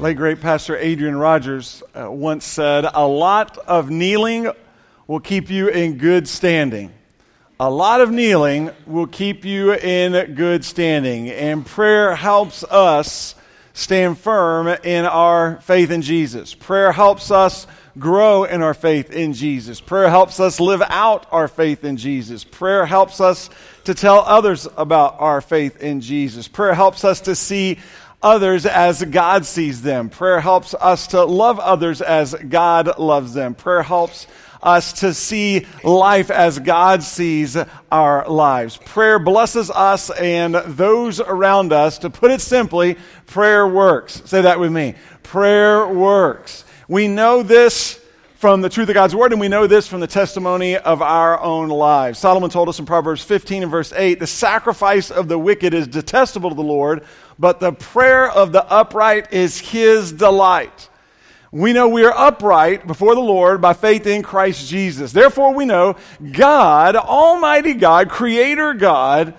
Late great Pastor Adrian Rogers uh, once said, A lot of kneeling will keep you in good standing. A lot of kneeling will keep you in good standing. And prayer helps us stand firm in our faith in Jesus. Prayer helps us grow in our faith in Jesus. Prayer helps us live out our faith in Jesus. Prayer helps us to tell others about our faith in Jesus. Prayer helps us to see others as God sees them. Prayer helps us to love others as God loves them. Prayer helps us to see life as God sees our lives. Prayer blesses us and those around us. To put it simply, prayer works. Say that with me. Prayer works. We know this from the truth of God's word, and we know this from the testimony of our own lives. Solomon told us in Proverbs 15 and verse 8 the sacrifice of the wicked is detestable to the Lord, but the prayer of the upright is his delight. We know we are upright before the Lord by faith in Christ Jesus. Therefore, we know God, Almighty God, Creator God,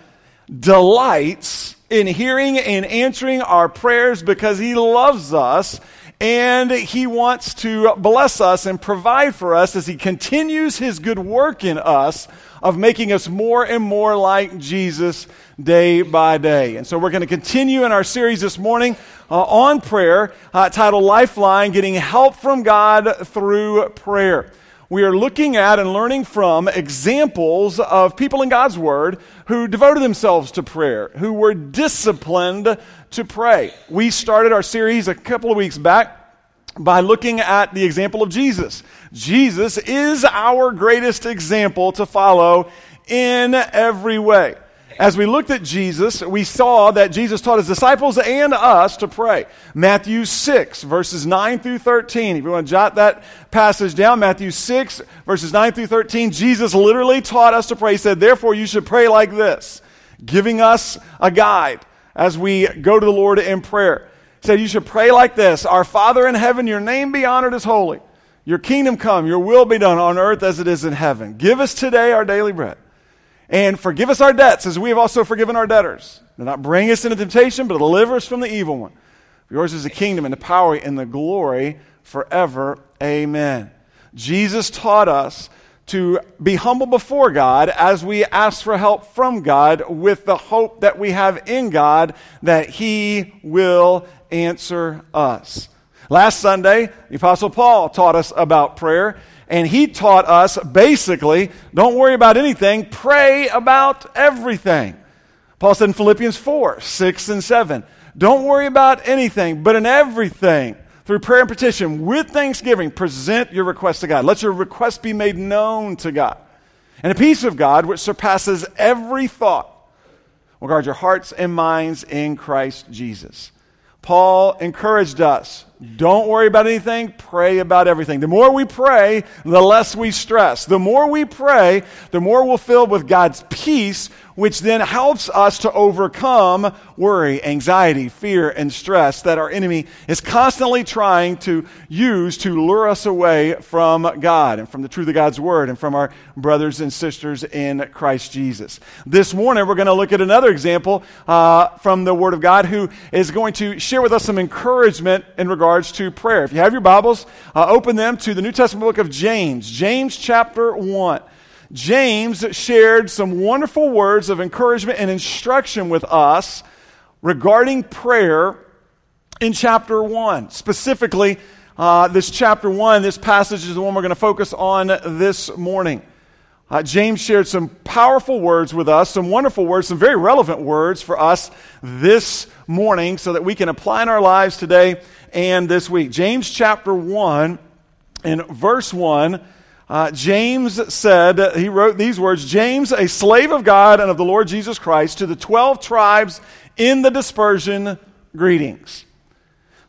delights in hearing and answering our prayers because He loves us and he wants to bless us and provide for us as he continues his good work in us of making us more and more like Jesus day by day. And so we're going to continue in our series this morning uh, on prayer uh, titled Lifeline Getting Help from God Through Prayer we are looking at and learning from examples of people in God's Word who devoted themselves to prayer, who were disciplined to pray. We started our series a couple of weeks back by looking at the example of Jesus. Jesus is our greatest example to follow in every way. As we looked at Jesus, we saw that Jesus taught his disciples and us to pray. Matthew 6, verses 9 through 13. If you want to jot that passage down, Matthew 6, verses 9 through 13, Jesus literally taught us to pray. He said, Therefore, you should pray like this, giving us a guide as we go to the Lord in prayer. He said, You should pray like this Our Father in heaven, your name be honored as holy. Your kingdom come, your will be done on earth as it is in heaven. Give us today our daily bread and forgive us our debts as we have also forgiven our debtors. Do not bring us into temptation, but deliver us from the evil one. Yours is the kingdom and the power and the glory forever. Amen. Jesus taught us to be humble before God as we ask for help from God with the hope that we have in God that He will answer us. Last Sunday, the Apostle Paul taught us about prayer and he taught us basically don't worry about anything, pray about everything. Paul said in Philippians 4 6 and 7, don't worry about anything, but in everything, through prayer and petition, with thanksgiving, present your request to God. Let your request be made known to God. And the peace of God, which surpasses every thought, will guard your hearts and minds in Christ Jesus. Paul encouraged us don't worry about anything, pray about everything. The more we pray, the less we stress. The more we pray, the more we're filled with God's peace, which then helps us to overcome worry, anxiety, fear, and stress that our enemy is constantly trying to use to lure us away from God and from the truth of God's Word and from our brothers and sisters in Christ Jesus. This morning, we're going to look at another example uh, from the Word of God who is going to share with us some encouragement in regards to prayer. If you have your Bibles, uh, open them to the New Testament book of James, James chapter 1. James shared some wonderful words of encouragement and instruction with us regarding prayer in chapter 1. Specifically, uh, this chapter 1, this passage is the one we're going to focus on this morning. Uh, James shared some powerful words with us, some wonderful words, some very relevant words for us this morning so that we can apply in our lives today and this week. James chapter 1 in verse 1 uh, James said, he wrote these words James, a slave of God and of the Lord Jesus Christ, to the 12 tribes in the dispersion, greetings.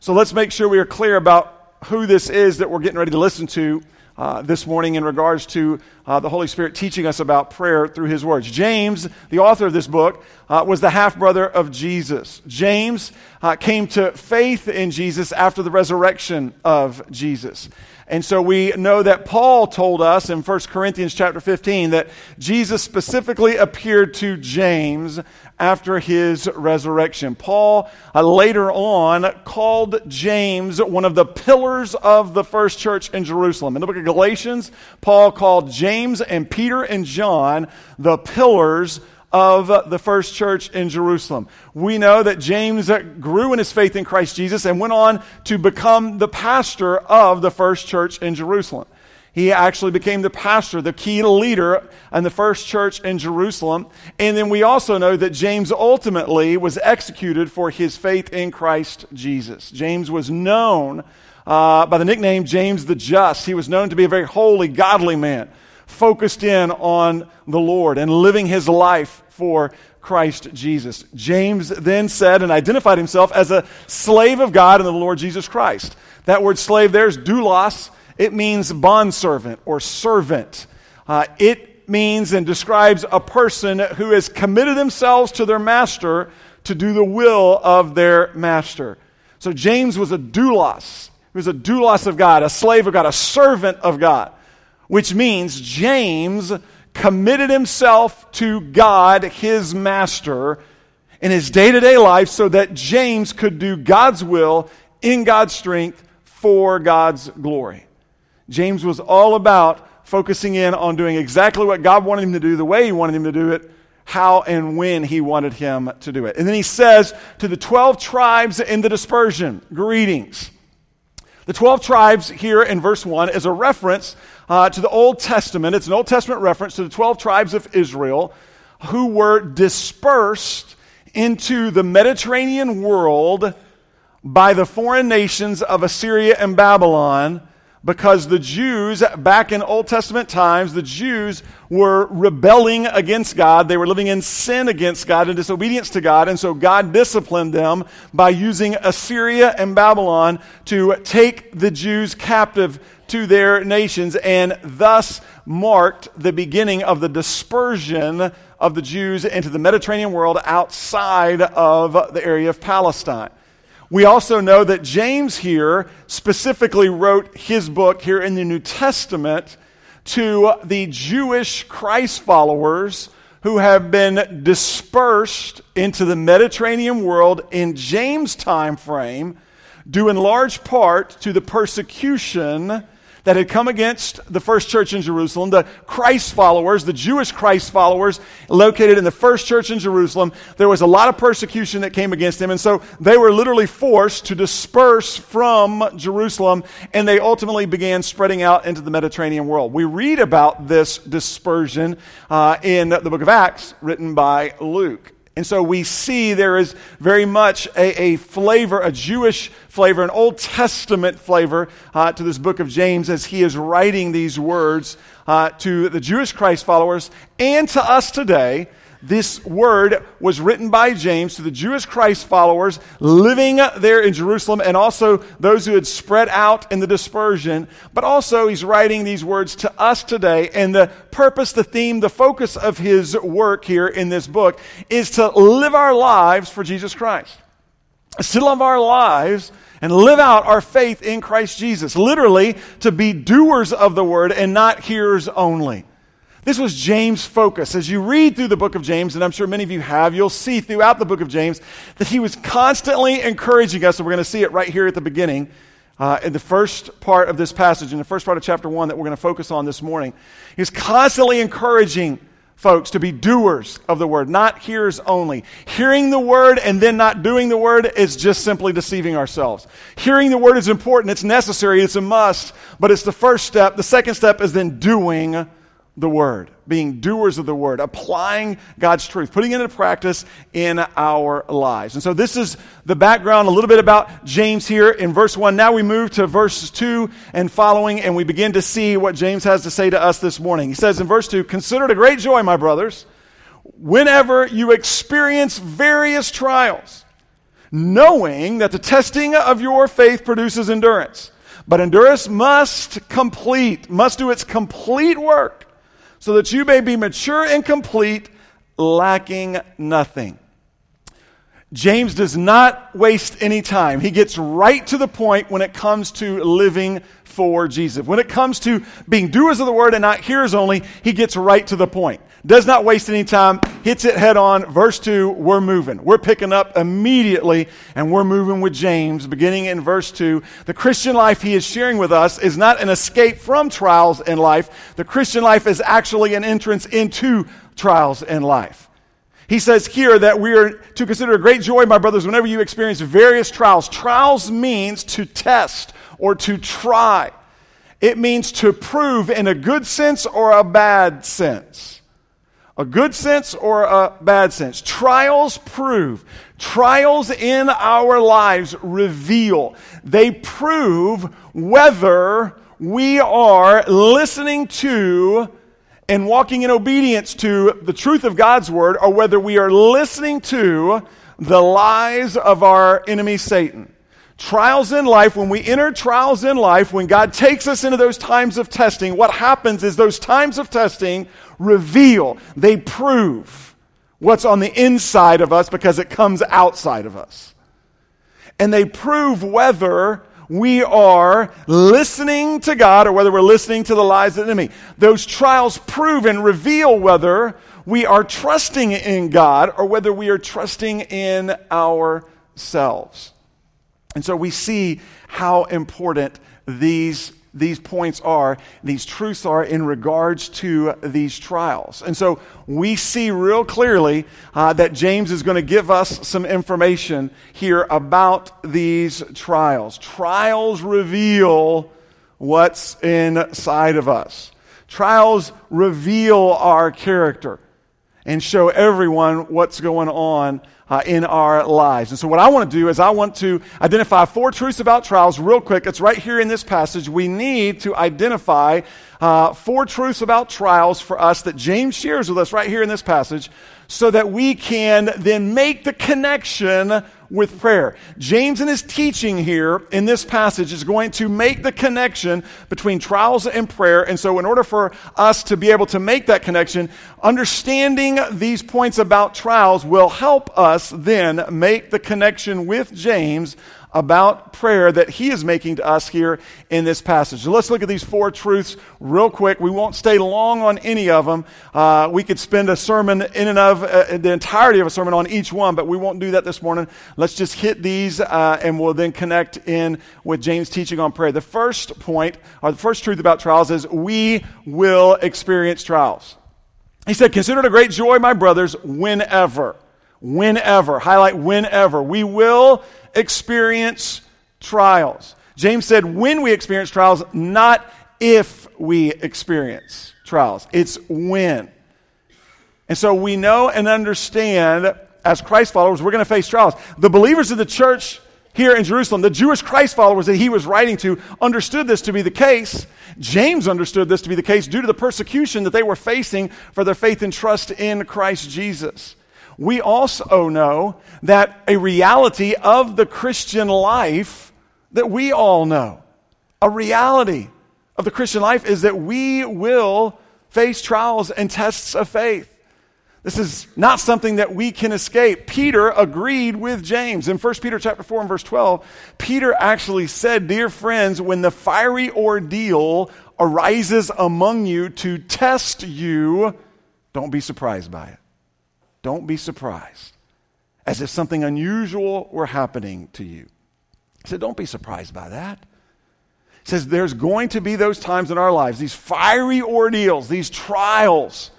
So let's make sure we are clear about who this is that we're getting ready to listen to uh, this morning in regards to uh, the Holy Spirit teaching us about prayer through his words. James, the author of this book, uh, was the half brother of Jesus. James uh, came to faith in Jesus after the resurrection of Jesus. And so we know that Paul told us in 1 Corinthians chapter 15 that Jesus specifically appeared to James after his resurrection. Paul uh, later on called James one of the pillars of the first church in Jerusalem. In the book of Galatians, Paul called James and Peter and John the pillars of the first church in Jerusalem. We know that James grew in his faith in Christ Jesus and went on to become the pastor of the first church in Jerusalem. He actually became the pastor, the key leader in the first church in Jerusalem. And then we also know that James ultimately was executed for his faith in Christ Jesus. James was known uh, by the nickname James the Just. He was known to be a very holy, godly man, focused in on the Lord and living his life for Christ Jesus. James then said and identified himself as a slave of God and the Lord Jesus Christ. That word slave there is doulos. It means bondservant or servant. Uh, it means and describes a person who has committed themselves to their master to do the will of their master. So James was a doulos. He was a doulos of God, a slave of God, a servant of God, which means James committed himself to God, his master, in his day to day life so that James could do God's will in God's strength for God's glory. James was all about focusing in on doing exactly what God wanted him to do, the way he wanted him to do it, how and when he wanted him to do it. And then he says to the 12 tribes in the dispersion, greetings. The 12 tribes here in verse 1 is a reference uh, to the Old Testament. It's an Old Testament reference to the 12 tribes of Israel who were dispersed into the Mediterranean world by the foreign nations of Assyria and Babylon because the Jews, back in Old Testament times, the Jews were rebelling against God. They were living in sin against God and disobedience to God. And so God disciplined them by using Assyria and Babylon to take the Jews captive to their nations and thus marked the beginning of the dispersion of the Jews into the Mediterranean world outside of the area of Palestine. We also know that James here specifically wrote his book here in the New Testament to the Jewish Christ followers who have been dispersed into the Mediterranean world in James' time frame, due in large part to the persecution that had come against the first church in Jerusalem, the Christ followers, the Jewish Christ followers located in the first church in Jerusalem. There was a lot of persecution that came against them, and so they were literally forced to disperse from Jerusalem, and they ultimately began spreading out into the Mediterranean world. We read about this dispersion uh, in the book of Acts, written by Luke. And so we see there is very much a, a flavor, a Jewish flavor, an Old Testament flavor uh, to this book of James as he is writing these words uh, to the Jewish Christ followers and to us today this word was written by James to the Jewish Christ followers living there in Jerusalem and also those who had spread out in the dispersion. But also, he's writing these words to us today. And the purpose, the theme, the focus of his work here in this book is to live our lives for Jesus Christ. To live our lives and live out our faith in Christ Jesus. Literally, to be doers of the word and not hearers only. This was James' focus. As you read through the book of James, and I'm sure many of you have, you'll see throughout the book of James that he was constantly encouraging us, and we're going to see it right here at the beginning, uh, in the first part of this passage, in the first part of chapter 1 that we're going to focus on this morning. He's constantly encouraging folks to be doers of the word, not hearers only. Hearing the word and then not doing the word is just simply deceiving ourselves. Hearing the word is important, it's necessary, it's a must, but it's the first step. The second step is then doing the word, being doers of the word, applying God's truth, putting it into practice in our lives. And so this is the background, a little bit about James here in verse 1. Now we move to verses 2 and following, and we begin to see what James has to say to us this morning. He says in verse 2 Consider it a great joy, my brothers, whenever you experience various trials, knowing that the testing of your faith produces endurance. But endurance must complete, must do its complete work so that you may be mature and complete, lacking nothing. James does not waste any time. He gets right to the point when it comes to living for Jesus. When it comes to being doers of the word and not hearers only, he gets right to the point. Does not waste any time, hits it head on. Verse 2, we're moving. We're picking up immediately, and we're moving with James, beginning in verse 2. The Christian life he is sharing with us is not an escape from trials in life. The Christian life is actually an entrance into trials in life. He says here that we are to consider a great joy, my brothers, whenever you experience various trials. Trials means to test or to try. It means to prove in a good sense or a bad sense a good sense or a bad sense. Trials prove. Trials in our lives reveal. They prove whether we are listening to and walking in obedience to the truth of God's word or whether we are listening to the lies of our enemy Satan. Trials in life, when we enter trials in life, when God takes us into those times of testing, what happens is those times of testing reveal, they prove what's on the inside of us because it comes outside of us. And they prove whether we are listening to God or whether we're listening to the lies of the enemy. Those trials prove and reveal whether we are trusting in God or whether we are trusting in ourselves. And so we see how important these these points are, these truths are in regards to these trials. And so we see real clearly uh, that James is going to give us some information here about these trials. Trials reveal what's inside of us, trials reveal our character and show everyone what's going on uh, in our lives. And so, what I want to do is, I want to identify four truths about trials real quick. It's right here in this passage. We need to identify uh, four truths about trials for us that James shares with us right here in this passage so that we can then make the connection with prayer. James, in his teaching here in this passage, is going to make the connection between trials and prayer. And so, in order for us to be able to make that connection, understanding these points about trials will help us then make the connection with James about prayer that he is making to us here in this passage. So let's look at these four truths real quick. We won't stay long on any of them. Uh, we could spend a sermon in and of uh, the entirety of a sermon on each one, but we won't do that this morning. Let's just hit these uh, and we'll then connect in with James' teaching on prayer. The first point, or the first truth about trials is we will experience trials. He said, Consider it a great joy, my brothers, whenever. Whenever. Highlight whenever. We will experience trials. James said, when we experience trials, not if we experience trials. It's when. And so we know and understand as Christ followers, we're going to face trials. The believers of the church here in Jerusalem, the Jewish Christ followers that he was writing to, understood this to be the case. James understood this to be the case due to the persecution that they were facing for their faith and trust in Christ Jesus we also know that a reality of the Christian life that we all know, a reality of the Christian life is that we will face trials and tests of faith. This is not something that we can escape. Peter agreed with James. In 1 Peter chapter 4 and verse 12, Peter actually said, "Dear friends, when the fiery ordeal arises among you to test you, don't be surprised by it." Don't be surprised, as if something unusual were happening to you. He said, Don't be surprised by that. He says, There's going to be those times in our lives, these fiery ordeals, these trials.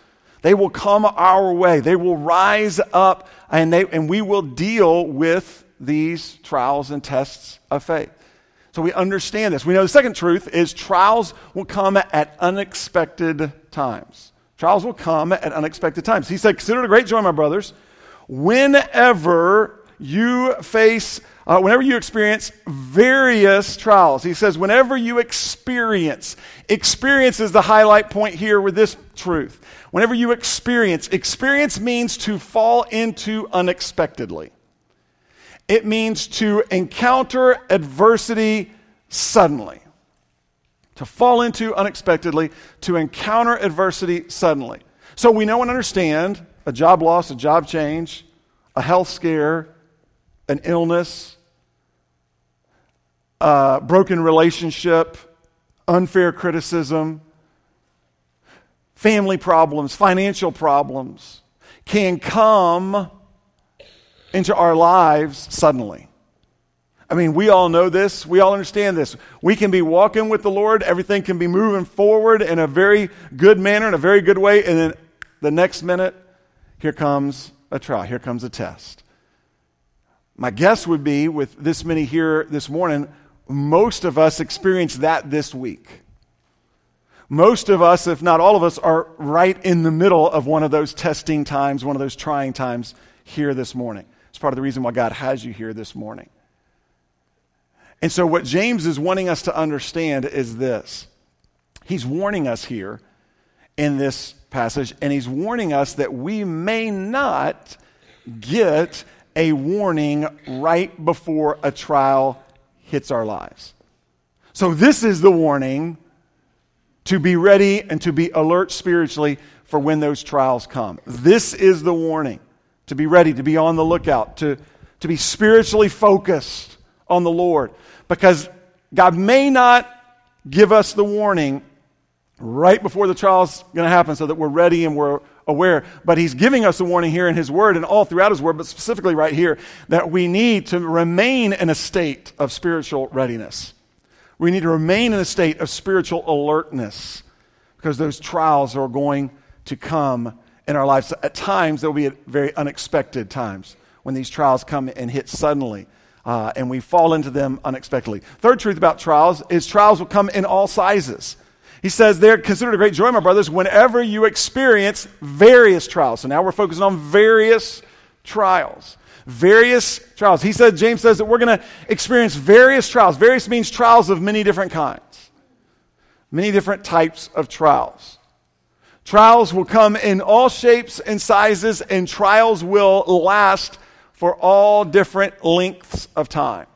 They will come our way. They will rise up, and, they, and we will deal with these trials and tests of faith. So we understand this. We know the second truth is trials will come at unexpected times. Trials will come at unexpected times. He said, Consider it a great joy, my brothers, whenever you face, uh, whenever you experience various trials. He says, whenever you experience, experience is the highlight point here with this truth. Whenever you experience, experience means to fall into unexpectedly. It means to encounter adversity suddenly to fall into unexpectedly, to encounter adversity suddenly. So we know and understand a job loss, a job change, a health scare, an illness, a broken relationship, unfair criticism, family problems, financial problems can come into our lives suddenly. I mean, we all know this. We all understand this. We can be walking with the Lord. Everything can be moving forward in a very good manner, in a very good way. And then the next minute, here comes a trial. Here comes a test. My guess would be with this many here this morning, most of us experienced that this week. Most of us, if not all of us, are right in the middle of one of those testing times, one of those trying times here this morning. It's part of the reason why God has you here this morning. And so, what James is wanting us to understand is this He's warning us here in this passage, and he's warning us that we may not get a warning right before a trial hits our lives. So, this is the warning to be ready and to be alert spiritually for when those trials come. This is the warning to be ready, to be on the lookout, to, to be spiritually focused on the Lord. Because God may not give us the warning right before the trial is going to happen so that we're ready and we're aware. But he's giving us a warning here in his word and all throughout his word, but specifically right here, that we need to remain in a state of spiritual readiness. We need to remain in a state of spiritual alertness because those trials are going to come in our lives. At times, they'll be at very unexpected times when these trials come and hit suddenly. Uh, and we fall into them unexpectedly. Third truth about trials is trials will come in all sizes. He says They're considered a great joy, my brothers, whenever you experience various trials. So now we're focusing on various trials. Various trials. He said, James says that we're going to experience various trials. Various means trials of many different kinds, many different types of trials. Trials will come in all shapes and sizes, and trials will last for all different lengths of time.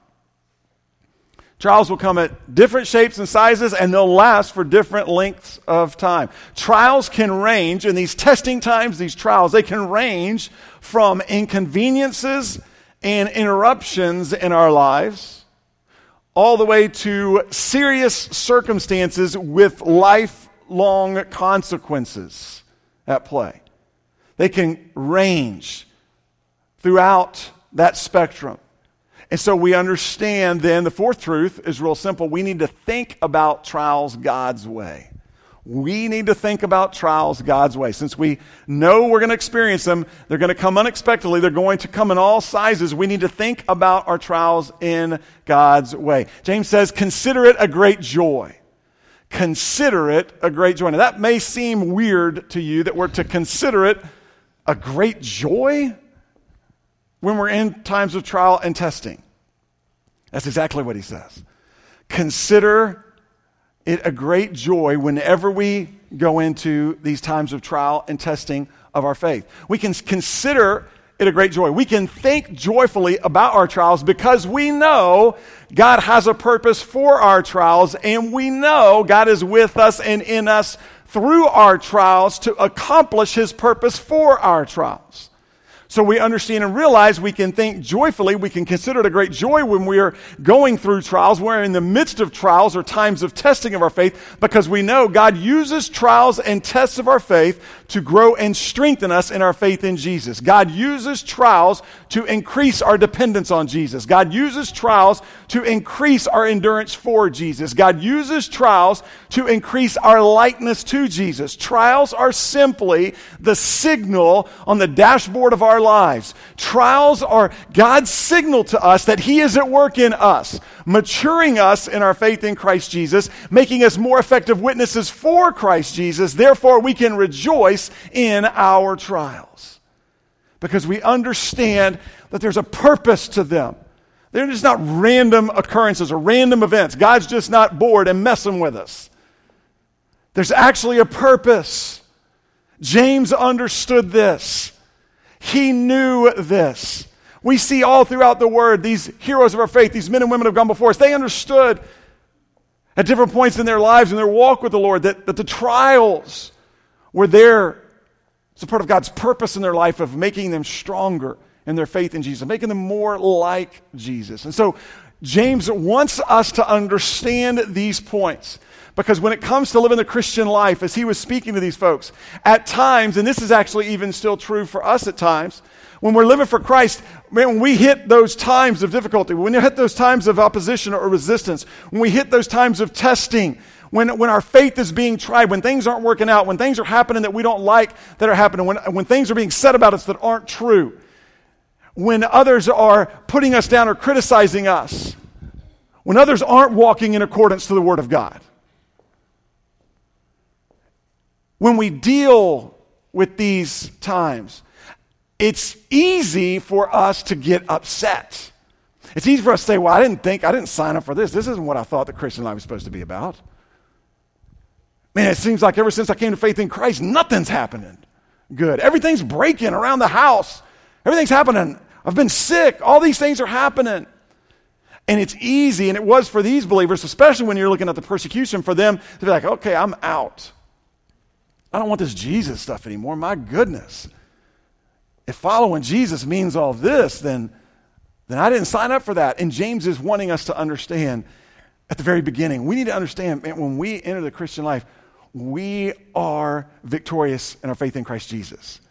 Trials will come at different shapes and sizes, and they'll last for different lengths of time. Trials can range, in these testing times, these trials, they can range from inconveniences and interruptions in our lives, all the way to serious circumstances with lifelong consequences at play. They can range throughout that spectrum. And so we understand then the fourth truth is real simple. We need to think about trials God's way. We need to think about trials God's way. Since we know we're going to experience them, they're going to come unexpectedly, they're going to come in all sizes. We need to think about our trials in God's way. James says, consider it a great joy. Consider it a great joy. Now, that may seem weird to you that we're to consider it a great joy when we're in times of trial and testing. That's exactly what he says. Consider it a great joy whenever we go into these times of trial and testing of our faith. We can consider it a great joy. We can think joyfully about our trials because we know God has a purpose for our trials and we know God is with us and in us through our trials to accomplish his purpose for our trials. So we understand and realize we can think joyfully. We can consider it a great joy when we are going through trials. We're in the midst of trials or times of testing of our faith because we know God uses trials and tests of our faith to grow and strengthen us in our faith in Jesus. God uses trials to increase our dependence on Jesus. God uses trials to increase our endurance for Jesus. God uses trials to increase our likeness to Jesus. Trials are simply the signal on the dashboard of our lives. Trials are God's signal to us that He is at work in us, maturing us in our faith in Christ Jesus, making us more effective witnesses for Christ Jesus. Therefore, we can rejoice in our trials because we understand that there's a purpose to them. They're just not random occurrences or random events. God's just not bored and messing with us. There's actually a purpose. James understood this. He knew this. We see all throughout the word these heroes of our faith, these men and women have gone before us. They understood at different points in their lives and their walk with the Lord that, that the trials were there. It's a part of God's purpose in their life of making them stronger in their faith in Jesus, making them more like Jesus. And so James wants us to understand these points. Because when it comes to living the Christian life, as he was speaking to these folks, at times, and this is actually even still true for us at times, when we're living for Christ, man, when we hit those times of difficulty, when we hit those times of opposition or resistance, when we hit those times of testing, when, when our faith is being tried, when things aren't working out, when things are happening that we don't like that are happening, when, when things are being said about us that aren't true, when others are putting us down or criticizing us, when others aren't walking in accordance to the Word of God. When we deal with these times, it's easy for us to get upset. It's easy for us to say, Well, I didn't think, I didn't sign up for this. This isn't what I thought the Christian life was supposed to be about. Man, it seems like ever since I came to faith in Christ, nothing's happening good. Everything's breaking around the house. Everything's happening I've been sick. All these things are happening. And it's easy, and it was for these believers, especially when you're looking at the persecution, for them to be like, okay, I'm out. I don't want this Jesus stuff anymore. My goodness. If following Jesus means all this, then, then I didn't sign up for that. And James is wanting us to understand at the very beginning. We need to understand man, when we enter the Christian life, we are victorious in our faith in Christ Jesus.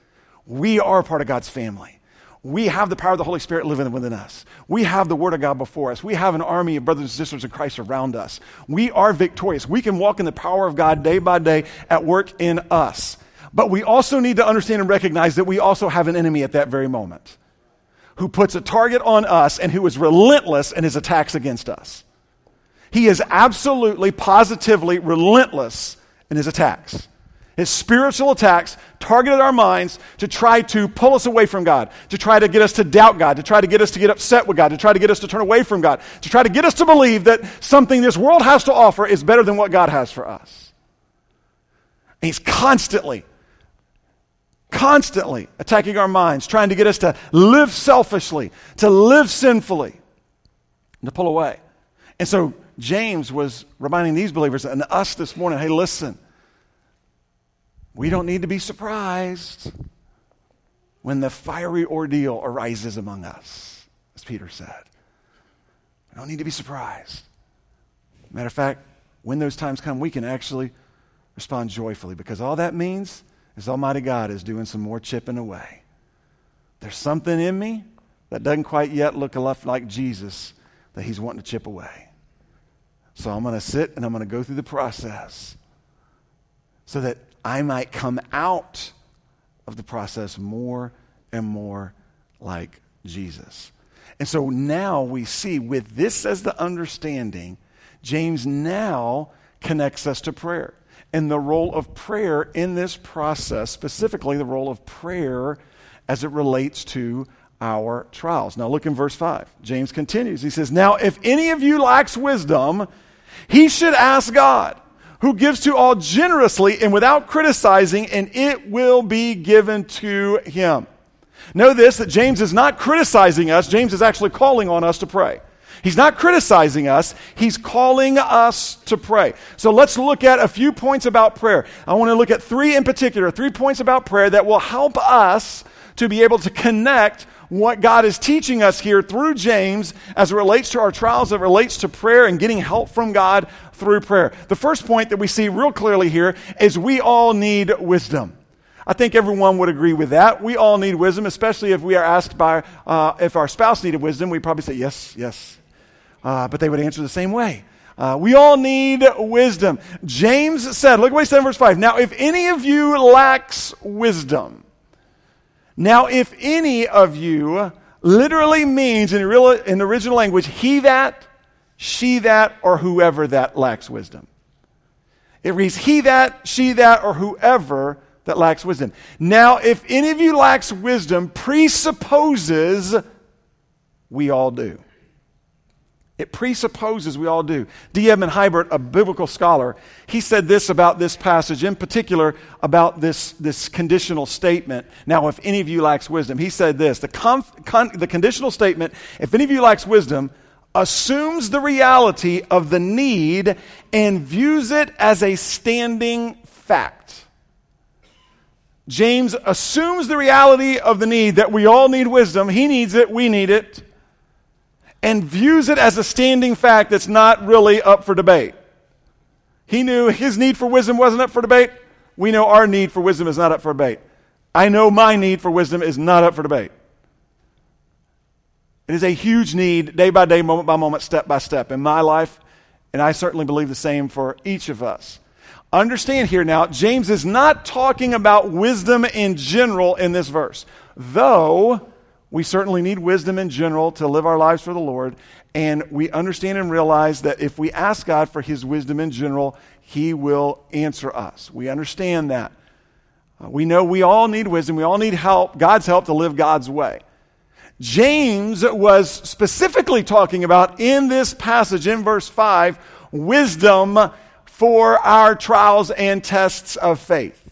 We are part of God's family we have the power of the Holy Spirit living within us. We have the Word of God before us. We have an army of brothers and sisters in Christ around us. We are victorious. We can walk in the power of God day by day at work in us. But we also need to understand and recognize that we also have an enemy at that very moment who puts a target on us and who is relentless in his attacks against us. He is absolutely, positively relentless in his attacks. His spiritual attacks targeted our minds to try to pull us away from God, to try to get us to doubt God, to try to get us to get upset with God, to try to get us to turn away from God, to try to get us to believe that something this world has to offer is better than what God has for us. And he's constantly, constantly attacking our minds, trying to get us to live selfishly, to live sinfully, and to pull away. And so James was reminding these believers and us this morning hey, listen we don't need to be surprised when the fiery ordeal arises among us, as Peter said. We don't need to be surprised. Matter of fact, when those times come, we can actually respond joyfully because all that means is Almighty God is doing some more chipping away. There's something in me that doesn't quite yet look like Jesus that He's wanting to chip away. So I'm going to sit and I'm going to go through the process so that I might come out of the process more and more like Jesus. And so now we see, with this as the understanding, James now connects us to prayer and the role of prayer in this process, specifically the role of prayer as it relates to our trials. Now look in verse 5. James continues. He says, Now, if any of you lacks wisdom, he should ask God who gives to all generously and without criticizing, and it will be given to him. Know this that James is not criticizing us, James is actually calling on us to pray. He's not criticizing us, he's calling us to pray. So let's look at a few points about prayer. I want to look at three in particular, three points about prayer that will help us to be able to connect what God is teaching us here through James as it relates to our trials, as it relates to prayer and getting help from God through prayer. The first point that we see real clearly here is we all need wisdom. I think everyone would agree with that. We all need wisdom, especially if we are asked by, uh, if our spouse needed wisdom, we'd probably say, yes, yes. Uh, but they would answer the same way. Uh, we all need wisdom. James said, look what he said in verse 5. Now, if any of you lacks wisdom, now, if any of you literally means in, real, in the original language, he that, she that, or whoever that lacks wisdom. It reads, he that, she that, or whoever that lacks wisdom. Now, if any of you lacks wisdom, presupposes we all do. It presupposes we all do. D. Edmond Hiebert, a biblical scholar, he said this about this passage, in particular about this, this conditional statement. Now, if any of you lacks wisdom, he said this the, conf, con, the conditional statement, if any of you lacks wisdom, assumes the reality of the need and views it as a standing fact. James assumes the reality of the need that we all need wisdom. He needs it, we need it and views it as a standing fact that's not really up for debate. He knew his need for wisdom wasn't up for debate. We know our need for wisdom is not up for debate. I know my need for wisdom is not up for debate. It is a huge need, day by day, moment by moment, step by step in my life, and I certainly believe the same for each of us. Understand here now, James is not talking about wisdom in general in this verse, though we certainly need wisdom in general to live our lives for the Lord. And we understand and realize that if we ask God for his wisdom in general, he will answer us. We understand that. Uh, we know we all need wisdom. We all need help, God's help to live God's way. James was specifically talking about in this passage in verse 5 wisdom for our trials and tests of faith.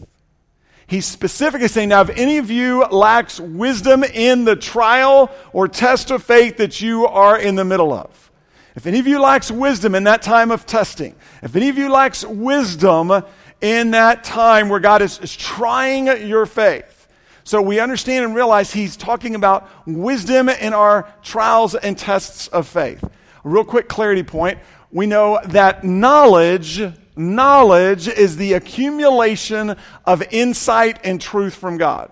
He's specifically saying, now, if any of you lacks wisdom in the trial or test of faith that you are in the middle of, if any of you lacks wisdom in that time of testing, if any of you lacks wisdom in that time where God is, is trying your faith, so we understand and realize he's talking about wisdom in our trials and tests of faith. A real quick clarity point. We know that knowledge Knowledge is the accumulation of insight and truth from God.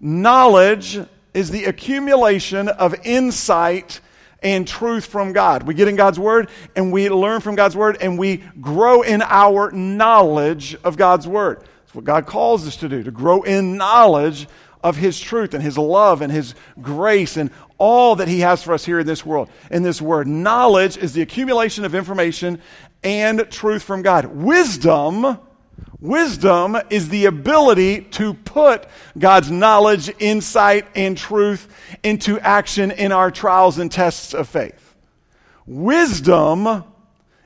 Knowledge is the accumulation of insight and truth from God. We get in God's Word and we learn from God's Word and we grow in our knowledge of God's Word. That's what God calls us to do, to grow in knowledge of His truth and His love and His grace and all that He has for us here in this world, in this Word. Knowledge is the accumulation of information and truth from God. Wisdom, wisdom is the ability to put God's knowledge, insight, and truth into action in our trials and tests of faith. Wisdom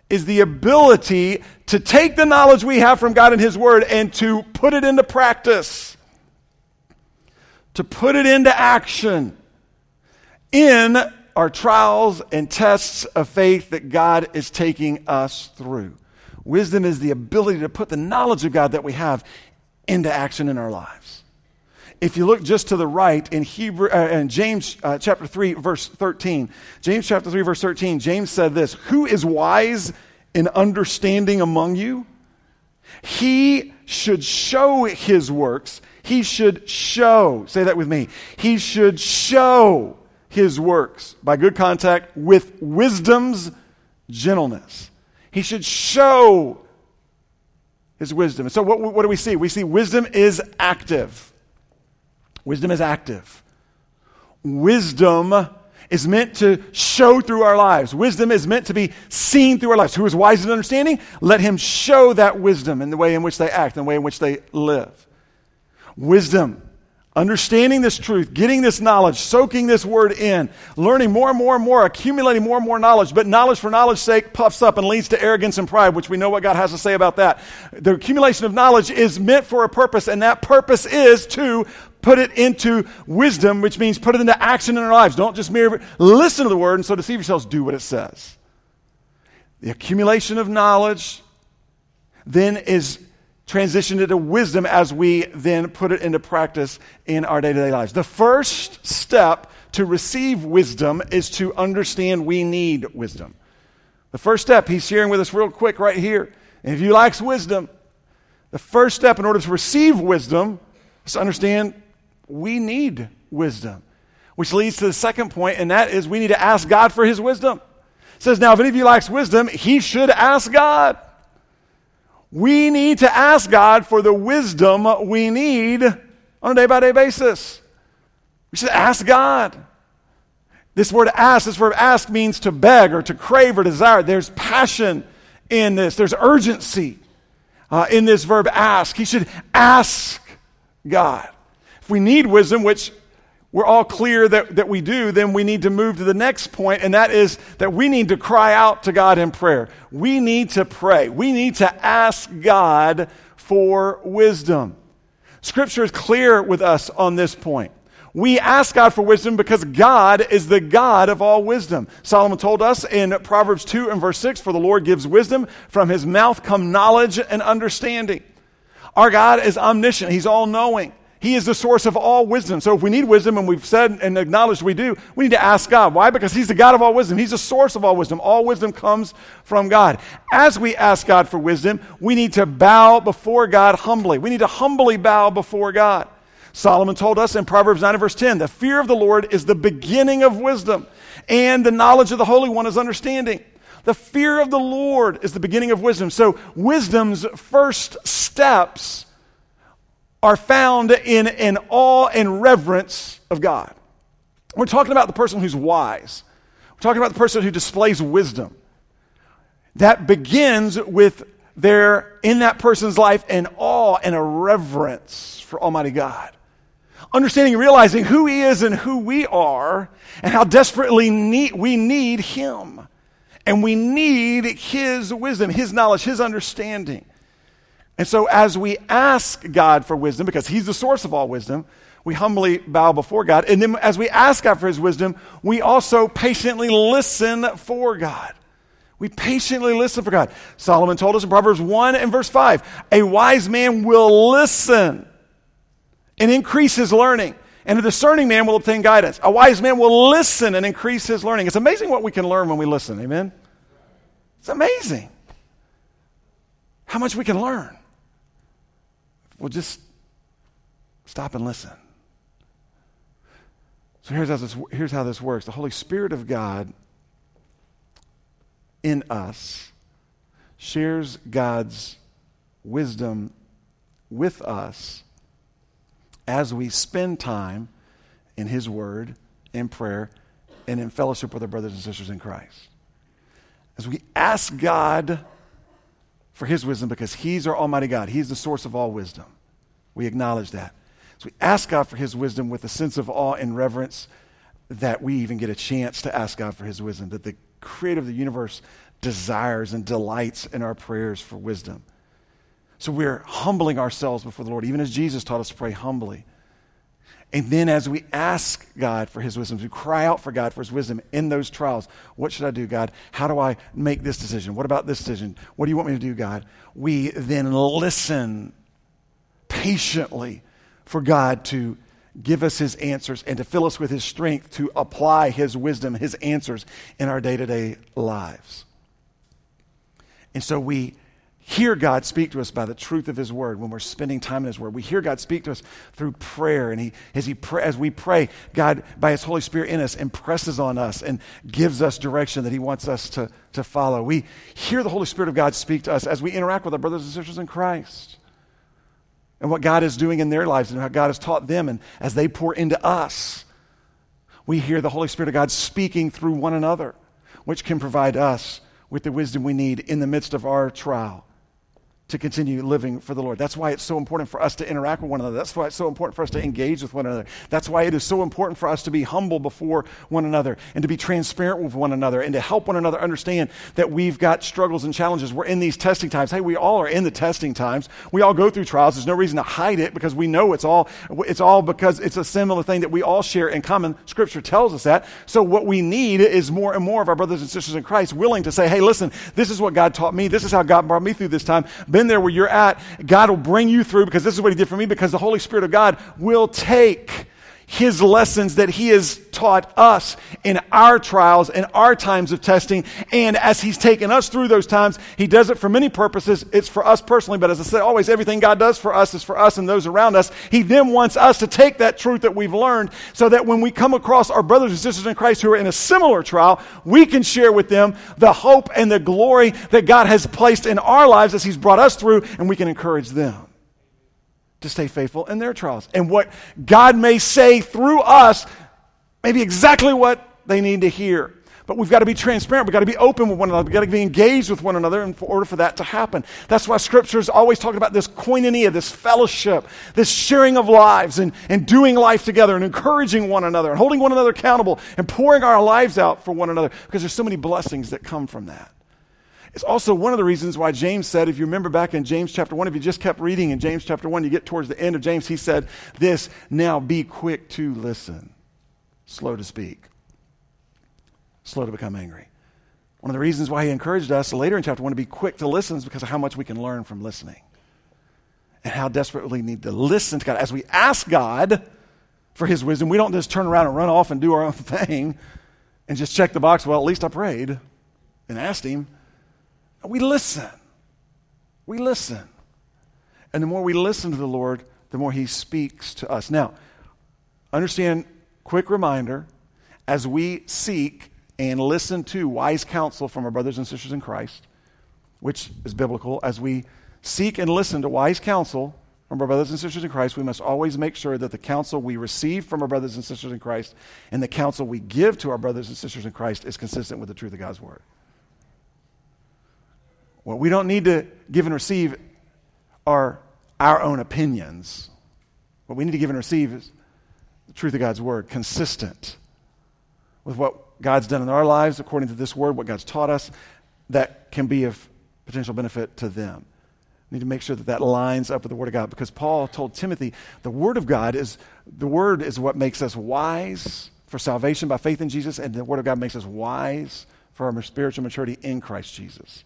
is the ability to take the knowledge we have from God and His Word and to put it into practice, to put it into action in are trials and tests of faith that God is taking us through. Wisdom is the ability to put the knowledge of God that we have into action in our lives. If you look just to the right in Hebrew uh, in James uh, chapter 3 verse 13, James chapter 3 verse 13, James said this, "Who is wise in understanding among you? He should show his works. He should show, say that with me. He should show his works by good contact with wisdom's gentleness. He should show his wisdom. And so, what, what do we see? We see wisdom is active. Wisdom is active. Wisdom is meant to show through our lives. Wisdom is meant to be seen through our lives. Who is wise in understanding? Let him show that wisdom in the way in which they act, in the way in which they live. Wisdom Understanding this truth, getting this knowledge, soaking this word in, learning more and more and more, accumulating more and more knowledge, but knowledge for knowledge's sake puffs up and leads to arrogance and pride, which we know what God has to say about that. The accumulation of knowledge is meant for a purpose, and that purpose is to put it into wisdom, which means put it into action in our lives. Don't just merely listen to the word and so deceive yourselves, do what it says. The accumulation of knowledge then is transition into wisdom as we then put it into practice in our day to day lives. The first step to receive wisdom is to understand we need wisdom. The first step he's sharing with us real quick right here. And if you lacks wisdom, the first step in order to receive wisdom is to understand we need wisdom. Which leads to the second point, and that is we need to ask God for his wisdom. It says, now if any of you lacks wisdom, he should ask God. We need to ask God for the wisdom we need on a day by day basis. We should ask God. This word ask, this word ask means to beg or to crave or desire. There's passion in this, there's urgency uh, in this verb ask. He should ask God. If we need wisdom, which we're all clear that, that we do, then we need to move to the next point, and that is that we need to cry out to God in prayer. We need to pray. We need to ask God for wisdom. Scripture is clear with us on this point. We ask God for wisdom because God is the God of all wisdom. Solomon told us in Proverbs 2 and verse 6 For the Lord gives wisdom, from his mouth come knowledge and understanding. Our God is omniscient, he's all knowing. He is the source of all wisdom. So if we need wisdom, and we've said and acknowledged we do, we need to ask God. Why? Because He's the God of all wisdom. He's the source of all wisdom. All wisdom comes from God. As we ask God for wisdom, we need to bow before God humbly. We need to humbly bow before God. Solomon told us in Proverbs 9 verse 10, the fear of the Lord is the beginning of wisdom, and the knowledge of the Holy One is understanding. The fear of the Lord is the beginning of wisdom. So wisdom's first steps are found in an awe and reverence of God. We're talking about the person who's wise. We're talking about the person who displays wisdom. That begins with there in that person's life an awe and a reverence for Almighty God. Understanding and realizing who He is and who we are, and how desperately need, we need Him. And we need His wisdom, His knowledge, His understanding. And so, as we ask God for wisdom, because He's the source of all wisdom, we humbly bow before God. And then, as we ask God for His wisdom, we also patiently listen for God. We patiently listen for God. Solomon told us in Proverbs 1 and verse 5 a wise man will listen and increase his learning. And a discerning man will obtain guidance. A wise man will listen and increase his learning. It's amazing what we can learn when we listen. Amen? It's amazing how much we can learn. Well, just stop and listen. So here's how, this, here's how this works the Holy Spirit of God in us shares God's wisdom with us as we spend time in His Word, in prayer, and in fellowship with our brothers and sisters in Christ. As we ask God for his wisdom because he's our Almighty God. He's the source of all wisdom. We acknowledge that. So we ask God for his wisdom with a sense of awe and reverence that we even get a chance to ask God for his wisdom, that the creator of the universe desires and delights in our prayers for wisdom. So we're humbling ourselves before the Lord, even as Jesus taught us to pray humbly. And then as we ask God for his wisdom, we cry out for God for his wisdom in those trials. What should I do, God? How do I make this decision? What about this decision? What do you want me to do, God? We then listen patiently for God to give us his answers and to fill us with his strength to apply his wisdom, his answers in our day to day lives. And so we hear God speak to us by the truth of His Word when we're spending time in His Word. We hear God speak to us through prayer, and he, as, he pray, as we pray, God, by His Holy Spirit in us, impresses on us and gives us direction that He wants us to, to follow. We hear the Holy Spirit of God speak to us as we interact with our brothers and sisters in Christ and what God is doing in their lives and how God has taught them, and as they pour into us. We hear the Holy Spirit of God speaking through one another, which can provide us with the wisdom we need in the midst of our trial to continue living for the Lord. That's why it's so important for us to interact with one another. That's why it's so important for us to engage with one another. That's why it is so important for us to be humble before one another and to be transparent with one another and to help one another understand that we've got struggles and challenges. We're in these testing times. Hey, we all are in the testing times. We all go through trials. There's no reason to hide it because we know it's all it's all because it's a similar thing that we all share in common. Scripture tells us that. So what we need is more and more of our brothers and sisters in Christ willing to say, "Hey, listen, this is what God taught me. This is how God brought me through this time." been there where you're at. God will bring you through because this is what He did for me, because the Holy Spirit of God will take his lessons that he has taught us in our trials and our times of testing. And as he's taken us through those times, he does it for many purposes. It's for us personally, but as I said, always everything God does for us is for us and those around us. He then wants us to take that truth that we've learned so that when we come across our brothers and sisters in Christ who are in a similar trial, we can share with them the hope and the glory that God has placed in our lives as he's brought us through, and we can encourage them to stay faithful in their trials. And what God may say through us may be exactly what they need to hear. But we've got to be transparent. We've got to be open with one another. We've got to be engaged with one another in order for that to happen. That's why Scripture is always talking about this koinonia, this fellowship, this sharing of lives and, and doing life together and encouraging one another and holding one another accountable and pouring our lives out for one another because there's so many blessings that come from that. It's also one of the reasons why James said, if you remember back in James chapter 1, if you just kept reading in James chapter 1, you get towards the end of James, he said this Now be quick to listen, slow to speak, slow to become angry. One of the reasons why he encouraged us later in chapter 1 to be quick to listen is because of how much we can learn from listening. and how desperately we need to listen to God. As we ask God for his wisdom, we don't just turn around and run off and do our own thing and just check the box. Well, at least I prayed and asked him. We listen. We listen. And the more we listen to the Lord, the more he speaks to us. Now, understand, quick reminder as we seek and listen to wise counsel from our brothers and sisters in Christ, which is biblical, as we seek and listen to wise counsel from our brothers and sisters in Christ, we must always make sure that the counsel we receive from our brothers and sisters in Christ and the counsel we give to our brothers and sisters in Christ is consistent with the truth of God's Word. What we don't need to give and receive are our own opinions. What we need to give and receive is the truth of God's Word, consistent with what God's done in our lives according to this Word, what God's taught us, that can be of potential benefit to them. We need to make sure that that lines up with the Word of God because Paul told Timothy the Word of God is the Word is what makes us wise for salvation by faith in Jesus, and the Word of God makes us wise for our spiritual maturity in Christ Jesus.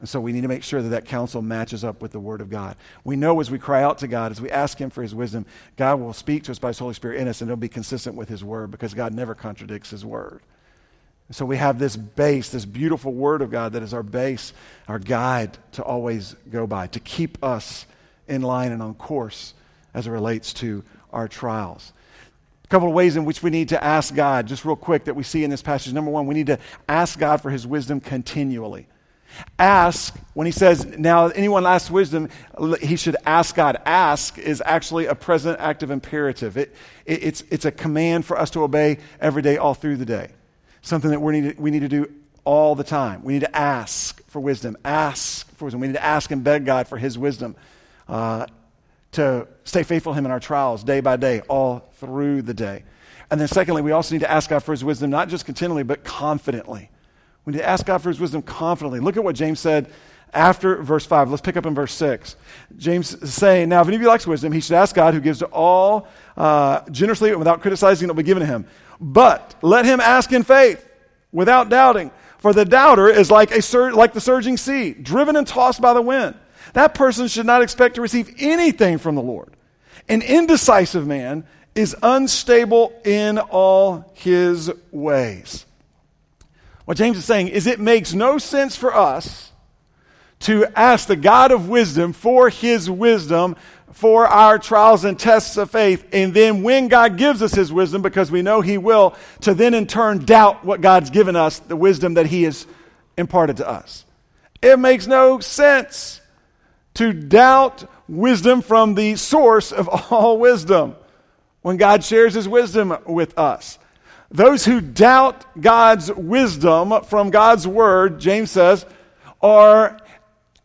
And so we need to make sure that that counsel matches up with the Word of God. We know as we cry out to God, as we ask Him for His wisdom, God will speak to us by His Holy Spirit in us, and it'll be consistent with His Word because God never contradicts His Word. And so we have this base, this beautiful Word of God that is our base, our guide to always go by, to keep us in line and on course as it relates to our trials. A couple of ways in which we need to ask God, just real quick, that we see in this passage. Number one, we need to ask God for His wisdom continually. Ask, when he says, now anyone lacks wisdom, he should ask God. Ask is actually a present active imperative. It, it, it's, it's a command for us to obey every day, all through the day. Something that we need, to, we need to do all the time. We need to ask for wisdom. Ask for wisdom. We need to ask and beg God for his wisdom uh, to stay faithful to him in our trials day by day, all through the day. And then, secondly, we also need to ask God for his wisdom, not just continually, but confidently. We need to ask God for his wisdom confidently. Look at what James said after verse 5. Let's pick up in verse 6. James is saying, Now, if any of you likes wisdom, he should ask God, who gives to all uh, generously and without criticizing, it will be given to him. But let him ask in faith, without doubting. For the doubter is like, a sur- like the surging sea, driven and tossed by the wind. That person should not expect to receive anything from the Lord. An indecisive man is unstable in all his ways. What James is saying is it makes no sense for us to ask the God of wisdom for his wisdom for our trials and tests of faith. And then when God gives us his wisdom, because we know he will, to then in turn doubt what God's given us, the wisdom that he has imparted to us. It makes no sense to doubt wisdom from the source of all wisdom when God shares his wisdom with us. Those who doubt God's wisdom from God's word, James says, are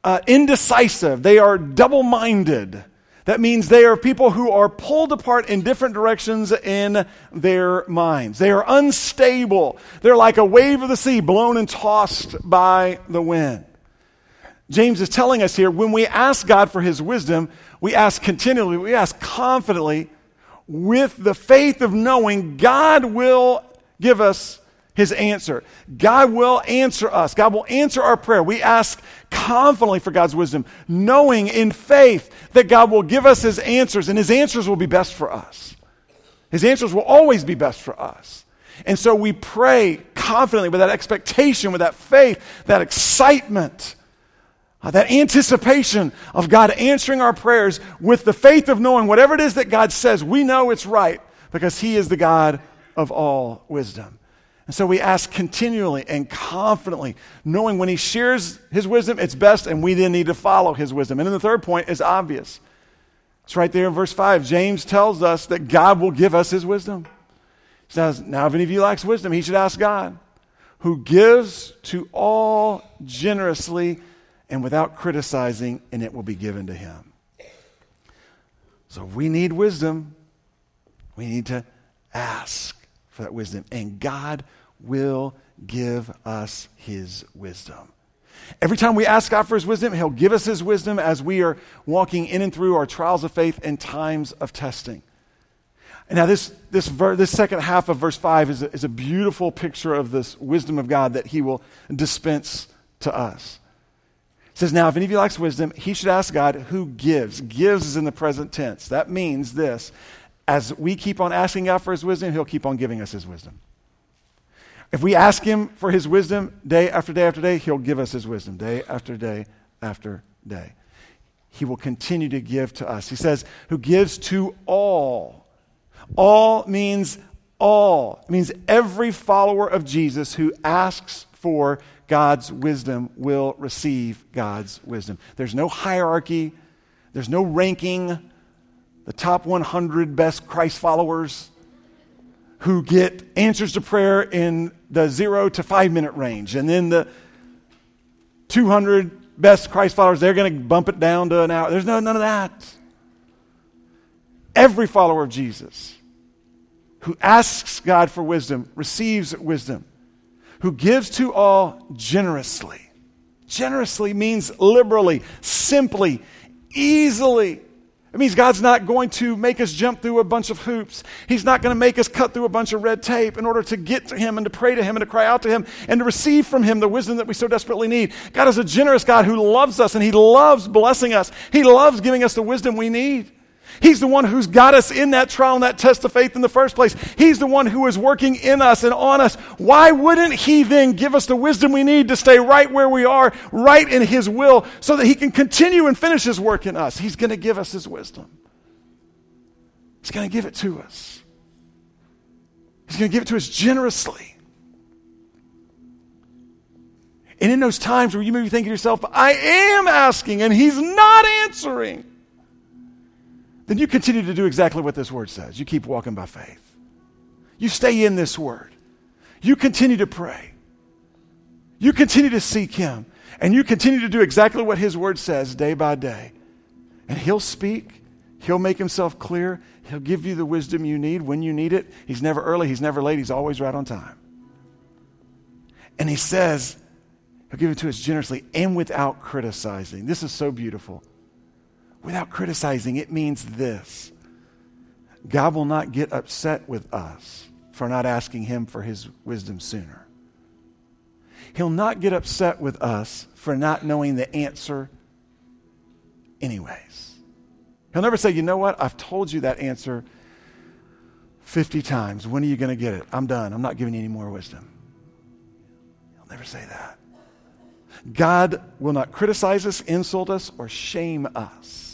uh, indecisive. They are double minded. That means they are people who are pulled apart in different directions in their minds. They are unstable. They're like a wave of the sea blown and tossed by the wind. James is telling us here when we ask God for his wisdom, we ask continually, we ask confidently with the faith of knowing God will give us his answer. God will answer us. God will answer our prayer. We ask confidently for God's wisdom, knowing in faith that God will give us his answers, and his answers will be best for us. His answers will always be best for us. And so we pray confidently with that expectation, with that faith, that excitement Uh, that anticipation of God answering our prayers with the faith of knowing whatever it is that God says, we know it's right because He is the God of all wisdom. And so we ask continually and confidently, knowing when He shares His wisdom, it's best, and we then need to follow His wisdom. And then the third point is obvious. It's right there in verse 5. James tells us that God will give us His wisdom. He says, Now, if any of you lacks wisdom, he should ask God, who gives to all generously and without criticizing, and it will be given to him. So we need wisdom. We need to ask for that wisdom, and God will give us his wisdom. Every time we ask God for his wisdom, he'll give us his wisdom as we are walking in and through our trials of faith and times of testing. Now, this, this, ver- this second half of verse 5 is a, is a beautiful picture of this wisdom of God that he will dispense to us. It says, Now, if any of you lacks wisdom, he should ask God who gives. Gives is in the present tense. That means this as we keep on asking God for his wisdom, he'll keep on giving us his wisdom. If we ask him for his wisdom day after day after day, he'll give us his wisdom day after day after day. He will continue to give to us. He says, who gives to all. All means all. It means every follower of Jesus who asks for God's wisdom will receive God's wisdom. There's no hierarchy, there's no ranking. The top 100 best Christ followers who get answers to prayer in the zero to five minute range. And then the 200 best Christ followers, they're going to bump it down to an hour. There's no, none of that. Every follower of Jesus who asks God for wisdom receives wisdom who gives to all generously. Generously means liberally, simply, easily. It means God's not going to make us jump through a bunch of hoops. He's not going to make us cut through a bunch of red tape in order to get to Him and to pray to Him and to cry out to Him and to receive from Him the wisdom that we so desperately need. God is a generous God who loves us and He loves blessing us. He loves giving us the wisdom we need. He's the one who's got us in that trial and that test of faith in the first place. He's the one who is working in us and on us. Why wouldn't He then give us the wisdom we need to stay right where we are, right in His will, so that He can continue and finish His work in us? He's going to give us His wisdom. He's going to give it to us. He's going to give it to us generously. And in those times where you may be thinking to yourself, I am asking and He's not answering then you continue to do exactly what this word says. You keep walking by faith. You stay in this word. You continue to pray. You continue to seek Him. And you continue to do exactly what His word says day by day. And He'll speak. He'll make Himself clear. He'll give you the wisdom you need when you need it. He's never early. He's never late. He's always right on time. And He says, He'll give it to us generously and without criticizing. This is so beautiful without criticizing, it means this God will not get upset with us for not asking Him for His wisdom sooner. He'll not get upset with us for not knowing the answer, anyways. He'll never say, you know what? I've told you that answer 50 times. When are you going to get it? I'm done. I'm not giving you any more wisdom. He'll never say that. God will not criticize us, insult us, or shame us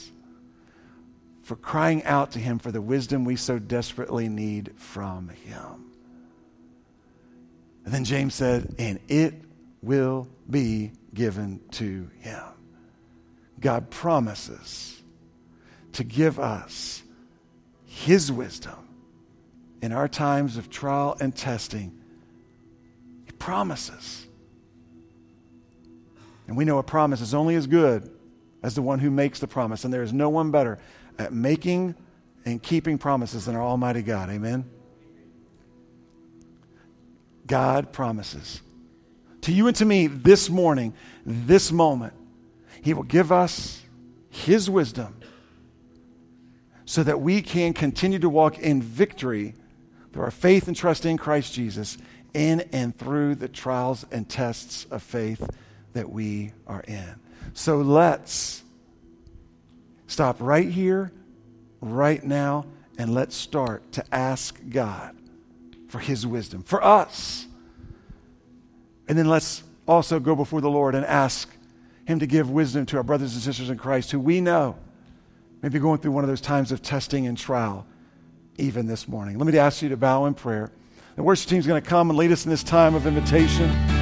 for crying out to Him for the wisdom we so desperately need from Him. And then James said, and it will be given to Him. God promises to give us His wisdom in our times of trial and testing. He promises. And we know a promise is only as good as the one who makes the promise, and there is no one better at making and keeping promises than our Almighty God. Amen? God promises to you and to me this morning, this moment, He will give us His wisdom so that we can continue to walk in victory through our faith and trust in Christ Jesus in and through the trials and tests of faith that we are in. So let's Stop right here, right now, and let's start to ask God for His wisdom for us. And then let's also go before the Lord and ask Him to give wisdom to our brothers and sisters in Christ who we know may be going through one of those times of testing and trial even this morning. Let me ask you to bow in prayer. The worship team is going to come and lead us in this time of invitation.